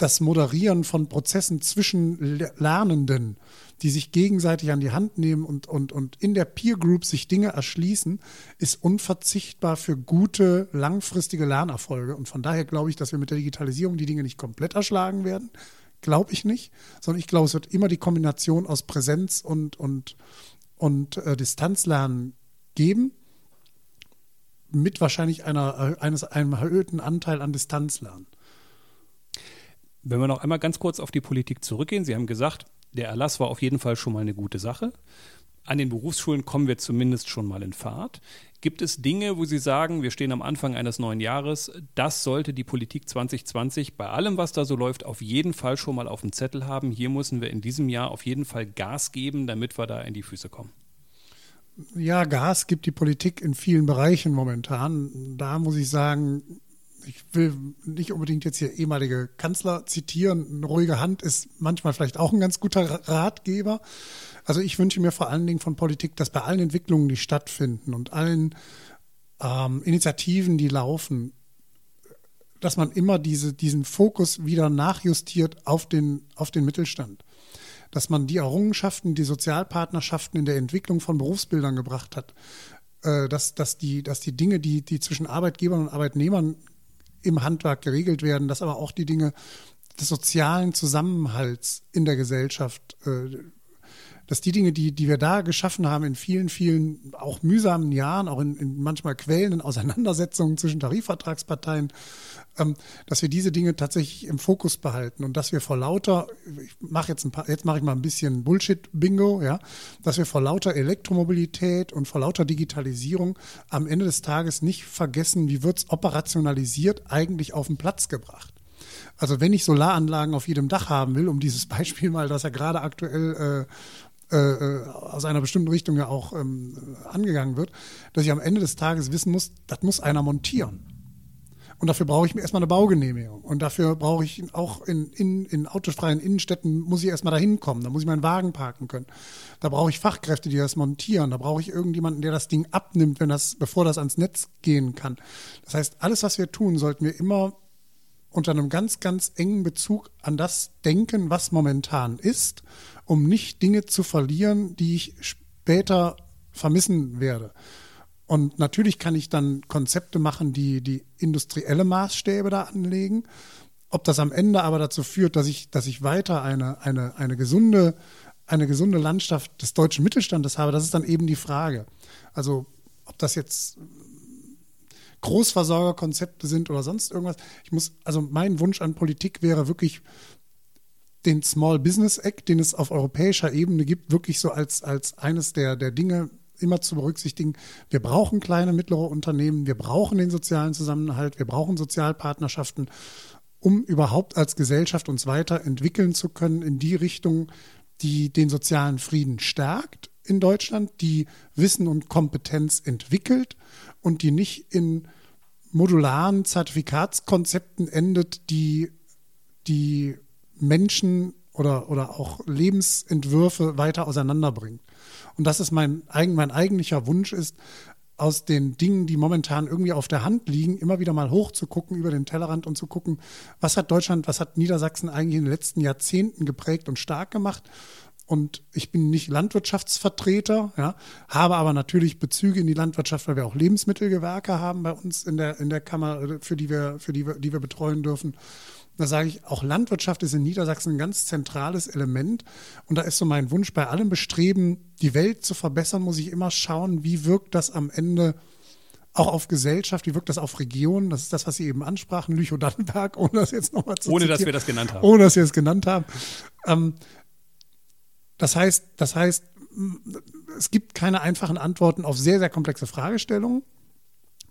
das Moderieren von Prozessen zwischen Lernenden, die sich gegenseitig an die Hand nehmen und, und, und in der Peer Group sich Dinge erschließen, ist unverzichtbar für gute, langfristige Lernerfolge. Und von daher glaube ich, dass wir mit der Digitalisierung die Dinge nicht komplett erschlagen werden. Glaube ich nicht, sondern ich glaube, es wird immer die Kombination aus Präsenz und, und, und äh, Distanzlernen geben mit wahrscheinlich einer, äh, eines, einem erhöhten Anteil an Distanzlernen. Wenn wir noch einmal ganz kurz auf die Politik zurückgehen. Sie haben gesagt, der Erlass war auf jeden Fall schon mal eine gute Sache. An den Berufsschulen kommen wir zumindest schon mal in Fahrt. Gibt es Dinge, wo Sie sagen, wir stehen am Anfang eines neuen Jahres, das sollte die Politik 2020 bei allem, was da so läuft, auf jeden Fall schon mal auf dem Zettel haben. Hier müssen wir in diesem Jahr auf jeden Fall Gas geben, damit wir da in die Füße kommen ja, Gas gibt die Politik in vielen Bereichen momentan. Da muss ich sagen, ich will nicht unbedingt jetzt hier ehemalige Kanzler zitieren. Eine ruhige Hand ist manchmal vielleicht auch ein ganz guter Ratgeber. Also ich wünsche mir vor allen Dingen von Politik, dass bei allen Entwicklungen, die stattfinden und allen ähm, Initiativen, die laufen, dass man immer diese, diesen Fokus wieder nachjustiert auf den, auf den Mittelstand dass man die Errungenschaften, die Sozialpartnerschaften in der Entwicklung von Berufsbildern gebracht hat, äh, dass, dass, die, dass die Dinge, die, die zwischen Arbeitgebern und Arbeitnehmern im Handwerk geregelt werden, dass aber auch die Dinge des sozialen Zusammenhalts in der Gesellschaft, äh, dass die Dinge, die, die wir da geschaffen haben in vielen, vielen auch mühsamen Jahren, auch in, in manchmal quälenden Auseinandersetzungen zwischen Tarifvertragsparteien, dass wir diese Dinge tatsächlich im Fokus behalten und dass wir vor lauter, ich mache jetzt ein paar, jetzt mache ich mal ein bisschen Bullshit-Bingo, ja, dass wir vor lauter Elektromobilität und vor lauter Digitalisierung am Ende des Tages nicht vergessen, wie wird es operationalisiert eigentlich auf den Platz gebracht. Also wenn ich Solaranlagen auf jedem Dach haben will, um dieses Beispiel mal, das ja gerade aktuell äh, äh, aus einer bestimmten Richtung ja auch ähm, angegangen wird, dass ich am Ende des Tages wissen muss, das muss einer montieren. Und dafür brauche ich erstmal eine Baugenehmigung. Und dafür brauche ich auch in, in, in autofreien Innenstädten, muss ich erstmal dahin kommen. Da muss ich meinen Wagen parken können. Da brauche ich Fachkräfte, die das montieren. Da brauche ich irgendjemanden, der das Ding abnimmt, wenn das, bevor das ans Netz gehen kann. Das heißt, alles, was wir tun, sollten wir immer unter einem ganz, ganz engen Bezug an das denken, was momentan ist, um nicht Dinge zu verlieren, die ich später vermissen werde. Und natürlich kann ich dann Konzepte machen, die die industrielle Maßstäbe da anlegen. Ob das am Ende aber dazu führt, dass ich, dass ich weiter eine, eine, eine, gesunde, eine gesunde Landschaft des deutschen Mittelstandes habe, das ist dann eben die Frage. Also ob das jetzt Großversorgerkonzepte sind oder sonst irgendwas. Ich muss, also mein Wunsch an Politik wäre wirklich den Small Business Act, den es auf europäischer Ebene gibt, wirklich so als, als eines der, der Dinge immer zu berücksichtigen, wir brauchen kleine, mittlere Unternehmen, wir brauchen den sozialen Zusammenhalt, wir brauchen Sozialpartnerschaften, um überhaupt als Gesellschaft uns weiterentwickeln zu können in die Richtung, die den sozialen Frieden stärkt in Deutschland, die Wissen und Kompetenz entwickelt und die nicht in modularen Zertifikatskonzepten endet, die die Menschen oder, oder auch Lebensentwürfe weiter auseinanderbringt. Und das ist mein, mein eigentlicher Wunsch ist, aus den Dingen, die momentan irgendwie auf der Hand liegen, immer wieder mal hochzugucken über den Tellerrand und zu gucken, was hat Deutschland, was hat Niedersachsen eigentlich in den letzten Jahrzehnten geprägt und stark gemacht und ich bin nicht Landwirtschaftsvertreter, ja, habe aber natürlich Bezüge in die Landwirtschaft, weil wir auch Lebensmittelgewerke haben bei uns in der, in der Kammer, äh, für die wir, für die die wir betreuen dürfen. Da sage ich, auch Landwirtschaft ist in Niedersachsen ein ganz zentrales Element. Und da ist so mein Wunsch, bei allem Bestreben, die Welt zu verbessern, muss ich immer schauen, wie wirkt das am Ende auch auf Gesellschaft, wie wirkt das auf Regionen? Das ist das, was Sie eben ansprachen, Lüchow-Dannenberg, ohne das jetzt nochmal zu Ohne, zitieren. dass wir das genannt haben. Ohne, dass wir es genannt haben. Ähm, das heißt, das heißt, es gibt keine einfachen Antworten auf sehr, sehr komplexe Fragestellungen.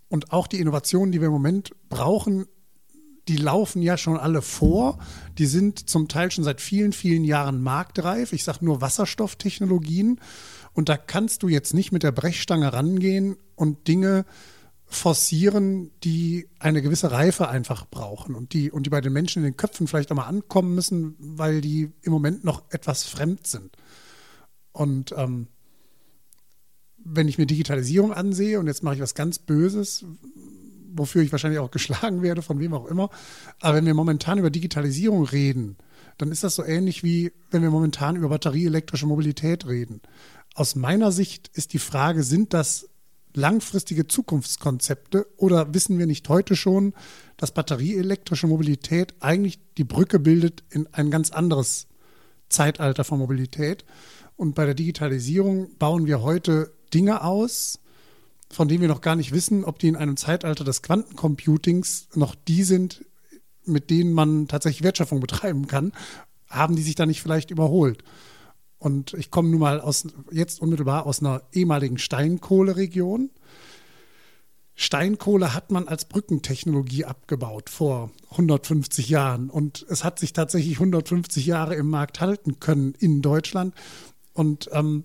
Und auch die Innovationen, die wir im Moment brauchen, die laufen ja schon alle vor. Die sind zum Teil schon seit vielen, vielen Jahren marktreif. Ich sage nur Wasserstofftechnologien. Und da kannst du jetzt nicht mit der Brechstange rangehen und Dinge forcieren, die eine gewisse Reife einfach brauchen und die, und die bei den Menschen in den Köpfen vielleicht auch mal ankommen müssen, weil die im Moment noch etwas fremd sind. Und ähm, wenn ich mir Digitalisierung ansehe, und jetzt mache ich was ganz Böses, wofür ich wahrscheinlich auch geschlagen werde, von wem auch immer, aber wenn wir momentan über Digitalisierung reden, dann ist das so ähnlich wie wenn wir momentan über batterieelektrische Mobilität reden. Aus meiner Sicht ist die Frage, sind das langfristige Zukunftskonzepte oder wissen wir nicht heute schon, dass batterieelektrische Mobilität eigentlich die Brücke bildet in ein ganz anderes Zeitalter von Mobilität? Und bei der Digitalisierung bauen wir heute Dinge aus, von denen wir noch gar nicht wissen, ob die in einem Zeitalter des Quantencomputings noch die sind, mit denen man tatsächlich Wertschöpfung betreiben kann, haben die sich da nicht vielleicht überholt. Und ich komme nun mal aus, jetzt unmittelbar aus einer ehemaligen Steinkohleregion. Steinkohle hat man als Brückentechnologie abgebaut vor 150 Jahren. Und es hat sich tatsächlich 150 Jahre im Markt halten können in Deutschland. Und ähm,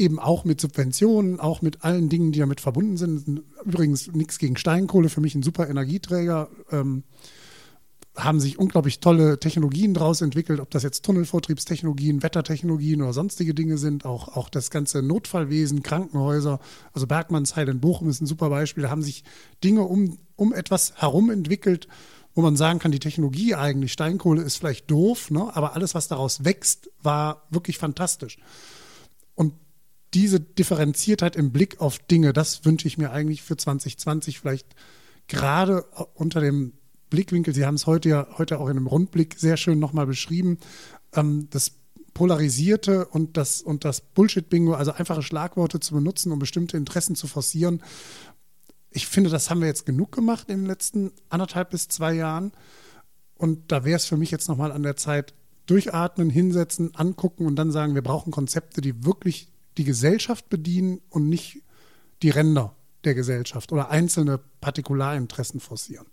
eben auch mit Subventionen, auch mit allen Dingen, die damit verbunden sind. Übrigens nichts gegen Steinkohle, für mich ein super Energieträger. Ähm, haben sich unglaublich tolle Technologien daraus entwickelt, ob das jetzt Tunnelvortriebstechnologien, Wettertechnologien oder sonstige Dinge sind, auch, auch das ganze Notfallwesen, Krankenhäuser, also Bergmannsheil in Bochum ist ein super Beispiel, da haben sich Dinge um, um etwas herum entwickelt, wo man sagen kann, die Technologie eigentlich, Steinkohle ist vielleicht doof, ne? aber alles, was daraus wächst, war wirklich fantastisch. Diese Differenziertheit im Blick auf Dinge, das wünsche ich mir eigentlich für 2020 vielleicht gerade unter dem Blickwinkel, Sie haben es heute ja heute auch in einem Rundblick sehr schön nochmal beschrieben, ähm, das Polarisierte und das, und das Bullshit-Bingo, also einfache Schlagworte zu benutzen, um bestimmte Interessen zu forcieren. Ich finde, das haben wir jetzt genug gemacht in den letzten anderthalb bis zwei Jahren. Und da wäre es für mich jetzt nochmal an der Zeit, durchatmen, hinsetzen, angucken und dann sagen, wir brauchen Konzepte, die wirklich die Gesellschaft bedienen und nicht die Ränder der Gesellschaft oder einzelne Partikularinteressen forcieren.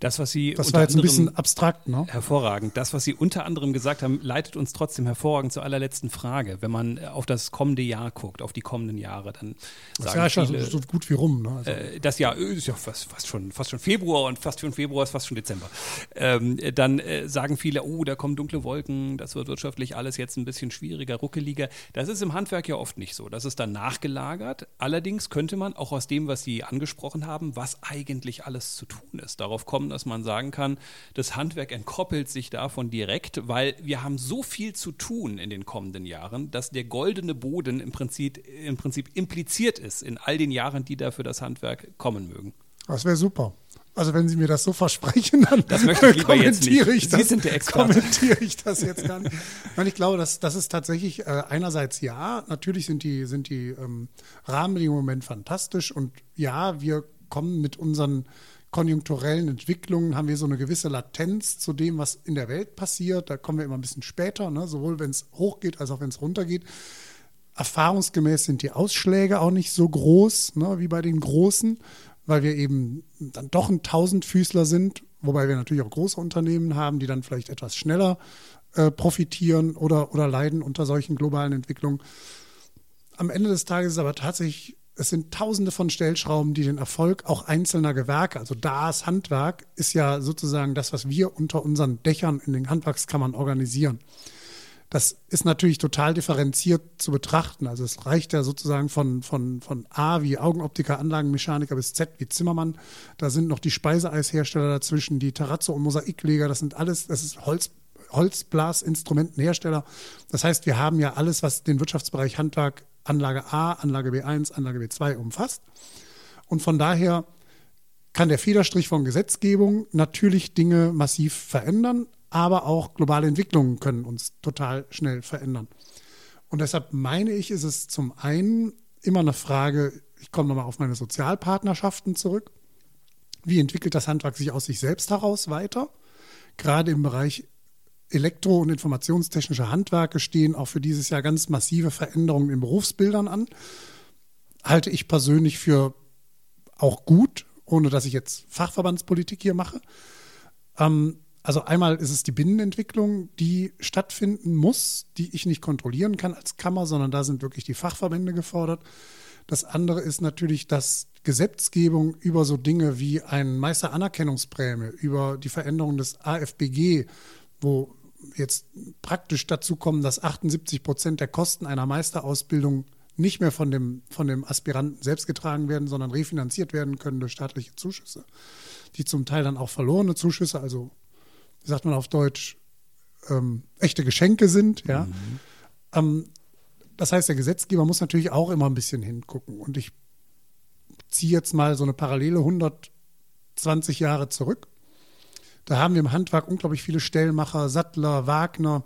Das, was Sie das war jetzt ein bisschen abstrakt, ne? Hervorragend. Das, was Sie unter anderem gesagt haben, leitet uns trotzdem hervorragend zur allerletzten Frage. Wenn man auf das kommende Jahr guckt, auf die kommenden Jahre, dann das sagen Jahr viele, so gut wie rum. Ne? Also. Äh, das Jahr ist ja fast, fast, schon, fast schon Februar und fast schon Februar ist fast schon Dezember. Ähm, dann äh, sagen viele, oh, da kommen dunkle Wolken, das wird wirtschaftlich alles jetzt ein bisschen schwieriger, ruckeliger. Das ist im Handwerk ja oft nicht so. Das ist dann nachgelagert. Allerdings könnte man auch aus dem, was Sie angesprochen haben, was eigentlich alles zu tun ist, darauf kommen, dass man sagen kann, das Handwerk entkoppelt sich davon direkt, weil wir haben so viel zu tun in den kommenden Jahren, dass der goldene Boden im Prinzip, im Prinzip impliziert ist in all den Jahren, die da für das Handwerk kommen mögen. Das wäre super. Also wenn Sie mir das so versprechen, dann das möchte ich kommentiere ich das. Sie sind der Experte. Kommentiere ich das jetzt gar nicht. Nein, ich glaube, dass das ist tatsächlich äh, einerseits ja, natürlich sind die sind die ähm, Rahmenbedingungen im Moment fantastisch und ja, wir kommen mit unseren konjunkturellen Entwicklungen haben wir so eine gewisse Latenz zu dem, was in der Welt passiert. Da kommen wir immer ein bisschen später, ne? sowohl wenn es hochgeht als auch wenn es runtergeht. Erfahrungsgemäß sind die Ausschläge auch nicht so groß ne, wie bei den Großen, weil wir eben dann doch ein Tausendfüßler sind, wobei wir natürlich auch große Unternehmen haben, die dann vielleicht etwas schneller äh, profitieren oder, oder leiden unter solchen globalen Entwicklungen. Am Ende des Tages ist aber tatsächlich es sind tausende von Stellschrauben, die den Erfolg auch einzelner Gewerke, also das Handwerk ist ja sozusagen das, was wir unter unseren Dächern in den Handwerkskammern organisieren. Das ist natürlich total differenziert zu betrachten. Also es reicht ja sozusagen von, von, von A wie Augenoptiker, Anlagenmechaniker bis Z wie Zimmermann. Da sind noch die Speiseeishersteller dazwischen, die Terrazzo und Mosaikleger, das sind alles, das ist Holz, Holzblasinstrumentenhersteller. Das heißt, wir haben ja alles, was den Wirtschaftsbereich Handwerk Anlage A, Anlage B1, Anlage B2 umfasst. Und von daher kann der Federstrich von Gesetzgebung natürlich Dinge massiv verändern, aber auch globale Entwicklungen können uns total schnell verändern. Und deshalb meine ich, ist es zum einen immer eine Frage, ich komme nochmal auf meine Sozialpartnerschaften zurück. Wie entwickelt das Handwerk sich aus sich selbst heraus weiter? Gerade im Bereich Elektro- und informationstechnische Handwerke stehen auch für dieses Jahr ganz massive Veränderungen in Berufsbildern an. Halte ich persönlich für auch gut, ohne dass ich jetzt Fachverbandspolitik hier mache. Ähm, also einmal ist es die Binnenentwicklung, die stattfinden muss, die ich nicht kontrollieren kann als Kammer, sondern da sind wirklich die Fachverbände gefordert. Das andere ist natürlich, dass Gesetzgebung über so Dinge wie ein Meisteranerkennungsprämie, über die Veränderung des AFBG, wo jetzt praktisch dazu kommen, dass 78 Prozent der Kosten einer Meisterausbildung nicht mehr von dem, von dem Aspiranten selbst getragen werden, sondern refinanziert werden können durch staatliche Zuschüsse, die zum Teil dann auch verlorene Zuschüsse, also wie sagt man auf Deutsch, ähm, echte Geschenke sind. Ja? Mhm. Ähm, das heißt, der Gesetzgeber muss natürlich auch immer ein bisschen hingucken. Und ich ziehe jetzt mal so eine Parallele 120 Jahre zurück. Da haben wir im Handwerk unglaublich viele Stellmacher, Sattler, Wagner,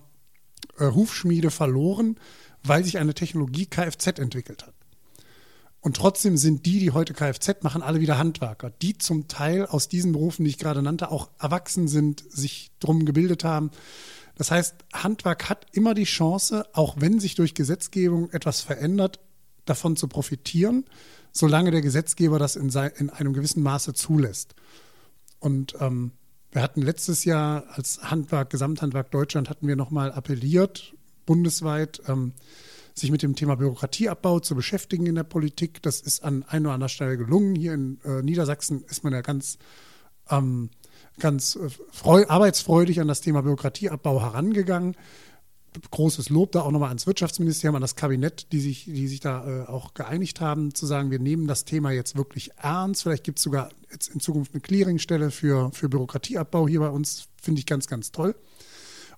äh, Hufschmiede verloren, weil sich eine Technologie Kfz entwickelt hat. Und trotzdem sind die, die heute Kfz machen, alle wieder Handwerker, die zum Teil aus diesen Berufen, die ich gerade nannte, auch erwachsen sind, sich drum gebildet haben. Das heißt, Handwerk hat immer die Chance, auch wenn sich durch Gesetzgebung etwas verändert, davon zu profitieren, solange der Gesetzgeber das in, in einem gewissen Maße zulässt. Und ähm, wir hatten letztes Jahr als Handwerk, Gesamthandwerk Deutschland, hatten wir nochmal appelliert, bundesweit, ähm, sich mit dem Thema Bürokratieabbau zu beschäftigen in der Politik. Das ist an einer oder anderen Stelle gelungen. Hier in äh, Niedersachsen ist man ja ganz, ähm, ganz äh, freu, arbeitsfreudig an das Thema Bürokratieabbau herangegangen großes Lob da auch nochmal ans Wirtschaftsministerium, an das Kabinett, die sich, die sich da äh, auch geeinigt haben, zu sagen, wir nehmen das Thema jetzt wirklich ernst. Vielleicht gibt es sogar jetzt in Zukunft eine Clearingstelle für, für Bürokratieabbau hier bei uns. Finde ich ganz, ganz toll.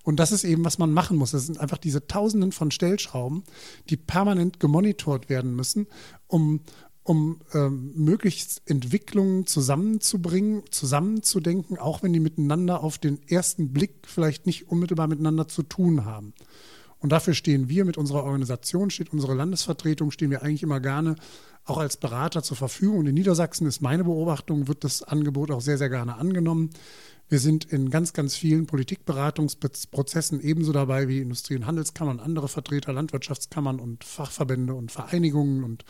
Und das ist eben, was man machen muss. Das sind einfach diese Tausenden von Stellschrauben, die permanent gemonitort werden müssen, um, um ähm, möglichst Entwicklungen zusammenzubringen, zusammenzudenken, auch wenn die miteinander auf den ersten Blick vielleicht nicht unmittelbar miteinander zu tun haben. Und dafür stehen wir mit unserer Organisation, steht unsere Landesvertretung, stehen wir eigentlich immer gerne auch als Berater zur Verfügung. Und in Niedersachsen ist meine Beobachtung, wird das Angebot auch sehr, sehr gerne angenommen. Wir sind in ganz, ganz vielen Politikberatungsprozessen ebenso dabei wie Industrie- und Handelskammern, andere Vertreter, Landwirtschaftskammern und Fachverbände und Vereinigungen und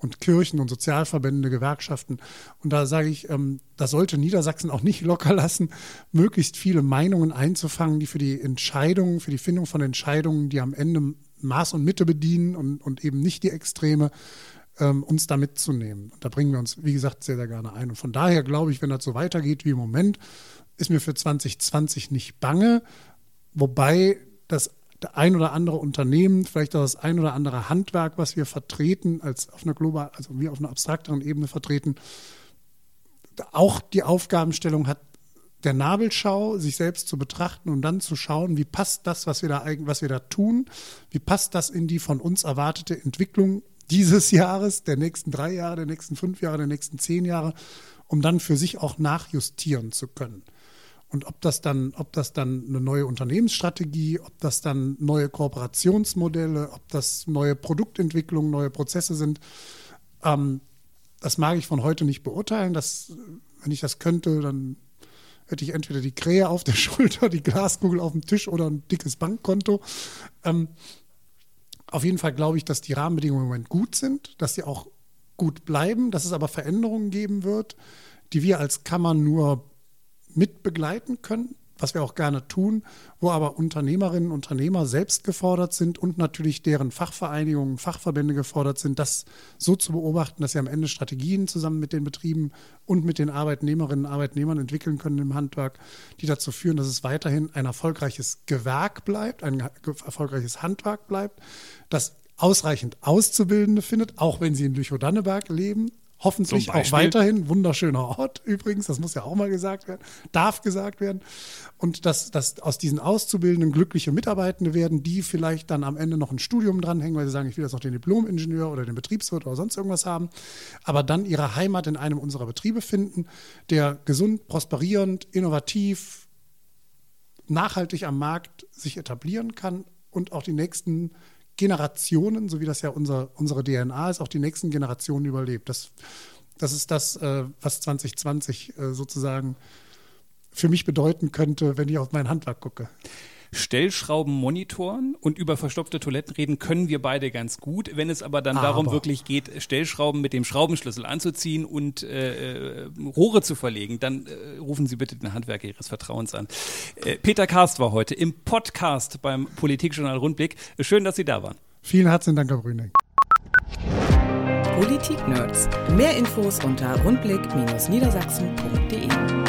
und Kirchen und Sozialverbände, Gewerkschaften. Und da sage ich, ähm, das sollte Niedersachsen auch nicht locker lassen, möglichst viele Meinungen einzufangen, die für die Entscheidungen, für die Findung von Entscheidungen, die am Ende Maß und Mitte bedienen und, und eben nicht die Extreme, ähm, uns da mitzunehmen. Und da bringen wir uns, wie gesagt, sehr, sehr gerne ein. Und von daher glaube ich, wenn das so weitergeht wie im Moment, ist mir für 2020 nicht bange, wobei das ein oder andere Unternehmen, vielleicht auch das ein oder andere Handwerk, was wir vertreten, als auf einer global, also wir auf einer abstrakteren Ebene vertreten, auch die Aufgabenstellung hat, der Nabelschau, sich selbst zu betrachten und dann zu schauen, wie passt das, was wir da, was wir da tun, wie passt das in die von uns erwartete Entwicklung dieses Jahres, der nächsten drei Jahre, der nächsten fünf Jahre, der nächsten zehn Jahre, um dann für sich auch nachjustieren zu können. Und ob das dann, ob das dann eine neue Unternehmensstrategie, ob das dann neue Kooperationsmodelle, ob das neue Produktentwicklungen, neue Prozesse sind, ähm, das mag ich von heute nicht beurteilen. Das, wenn ich das könnte, dann hätte ich entweder die Krähe auf der Schulter, die Glaskugel auf dem Tisch oder ein dickes Bankkonto. Ähm, auf jeden Fall glaube ich, dass die Rahmenbedingungen im Moment gut sind, dass sie auch gut bleiben, dass es aber Veränderungen geben wird, die wir als Kammer nur mit begleiten können, was wir auch gerne tun, wo aber Unternehmerinnen und Unternehmer selbst gefordert sind und natürlich deren Fachvereinigungen, Fachverbände gefordert sind, das so zu beobachten, dass sie am Ende Strategien zusammen mit den Betrieben und mit den Arbeitnehmerinnen und Arbeitnehmern entwickeln können im Handwerk, die dazu führen, dass es weiterhin ein erfolgreiches Gewerk bleibt, ein erfolgreiches Handwerk bleibt, das ausreichend Auszubildende findet, auch wenn sie in Lüchow-Danneberg leben, Hoffentlich auch weiterhin. Wunderschöner Ort übrigens, das muss ja auch mal gesagt werden, darf gesagt werden. Und dass, dass aus diesen Auszubildenden glückliche Mitarbeitende werden, die vielleicht dann am Ende noch ein Studium dranhängen, weil sie sagen, ich will jetzt noch den Diplom-Ingenieur oder den Betriebswirt oder sonst irgendwas haben, aber dann ihre Heimat in einem unserer Betriebe finden, der gesund, prosperierend, innovativ, nachhaltig am Markt sich etablieren kann und auch die nächsten Generationen, so wie das ja unser, unsere DNA ist, auch die nächsten Generationen überlebt. Das, das ist das, äh, was 2020 äh, sozusagen für mich bedeuten könnte, wenn ich auf mein Handwerk gucke. Stellschrauben monitoren und über verstopfte Toiletten reden können wir beide ganz gut. Wenn es aber dann aber. darum wirklich geht, Stellschrauben mit dem Schraubenschlüssel anzuziehen und äh, äh, Rohre zu verlegen, dann äh, rufen Sie bitte den Handwerker Ihres Vertrauens an. Äh, Peter Karst war heute im Podcast beim Politikjournal Rundblick. Schön, dass Sie da waren. Vielen herzlichen Dank, Herr Brüning. Politik Nerds. Mehr Infos unter rundblick-niedersachsen.de.